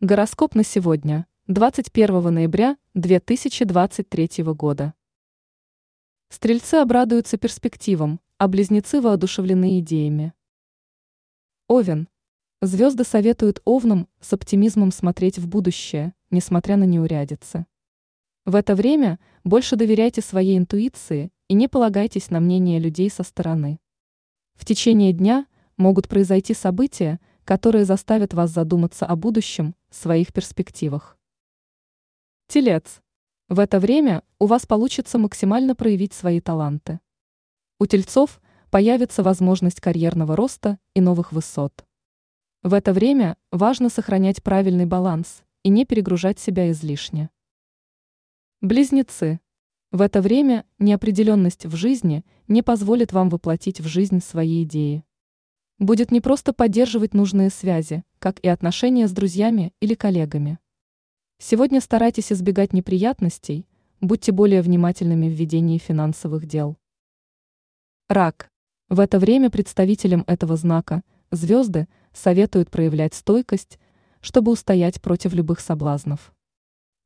Гороскоп на сегодня, 21 ноября 2023 года. Стрельцы обрадуются перспективам, а близнецы воодушевлены идеями. Овен. Звезды советуют овнам с оптимизмом смотреть в будущее, несмотря на неурядицы. В это время больше доверяйте своей интуиции и не полагайтесь на мнение людей со стороны. В течение дня могут произойти события, которые заставят вас задуматься о будущем, своих перспективах. Телец. В это время у вас получится максимально проявить свои таланты. У тельцов появится возможность карьерного роста и новых высот. В это время важно сохранять правильный баланс и не перегружать себя излишне. Близнецы. В это время неопределенность в жизни не позволит вам воплотить в жизнь свои идеи. Будет не просто поддерживать нужные связи, как и отношения с друзьями или коллегами. Сегодня старайтесь избегать неприятностей, будьте более внимательными в ведении финансовых дел. Рак. В это время представителям этого знака звезды советуют проявлять стойкость, чтобы устоять против любых соблазнов.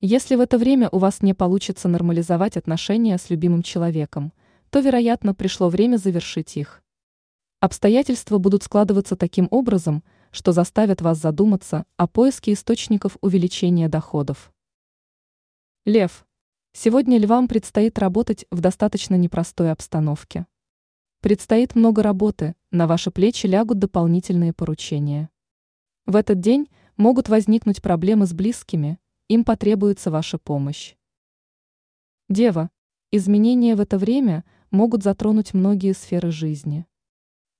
Если в это время у вас не получится нормализовать отношения с любимым человеком, то, вероятно, пришло время завершить их. Обстоятельства будут складываться таким образом, что заставят вас задуматься о поиске источников увеличения доходов. Лев. Сегодня львам предстоит работать в достаточно непростой обстановке. Предстоит много работы, на ваши плечи лягут дополнительные поручения. В этот день могут возникнуть проблемы с близкими, им потребуется ваша помощь. Дева. Изменения в это время могут затронуть многие сферы жизни.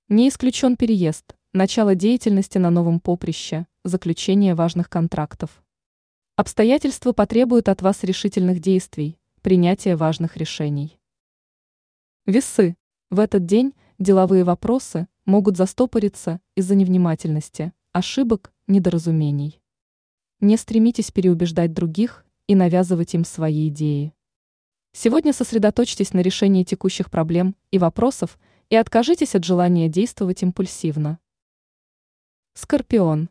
Не исключен переезд, начало деятельности на новом поприще, заключение важных контрактов. Обстоятельства потребуют от вас решительных действий, принятия важных решений. Весы. В этот день деловые вопросы могут застопориться из-за невнимательности, ошибок, недоразумений. Не стремитесь переубеждать других и навязывать им свои идеи. Сегодня сосредоточьтесь на решении текущих проблем и вопросов – и откажитесь от желания действовать импульсивно. Скорпион.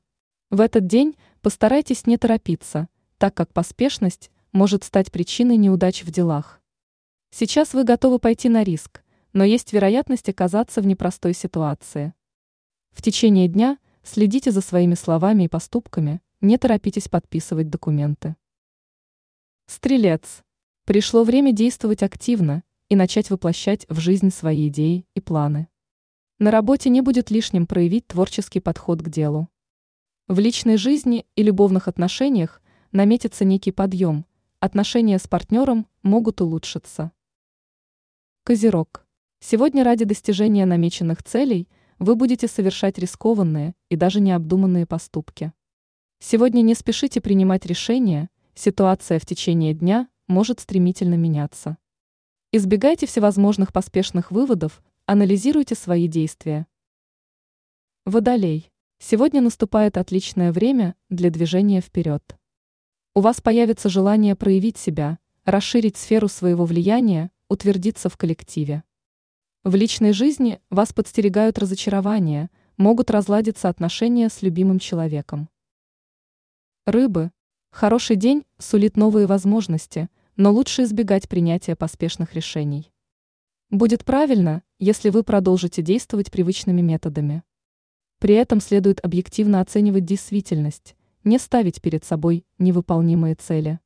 В этот день постарайтесь не торопиться, так как поспешность может стать причиной неудач в делах. Сейчас вы готовы пойти на риск, но есть вероятность оказаться в непростой ситуации. В течение дня следите за своими словами и поступками, не торопитесь подписывать документы. Стрелец. Пришло время действовать активно и начать воплощать в жизнь свои идеи и планы. На работе не будет лишним проявить творческий подход к делу. В личной жизни и любовных отношениях наметится некий подъем, отношения с партнером могут улучшиться. Козерог. Сегодня ради достижения намеченных целей вы будете совершать рискованные и даже необдуманные поступки. Сегодня не спешите принимать решения, ситуация в течение дня может стремительно меняться. Избегайте всевозможных поспешных выводов, анализируйте свои действия. Водолей. Сегодня наступает отличное время для движения вперед. У вас появится желание проявить себя, расширить сферу своего влияния, утвердиться в коллективе. В личной жизни вас подстерегают разочарования, могут разладиться отношения с любимым человеком. Рыбы. Хороший день сулит новые возможности – но лучше избегать принятия поспешных решений. Будет правильно, если вы продолжите действовать привычными методами. При этом следует объективно оценивать действительность, не ставить перед собой невыполнимые цели.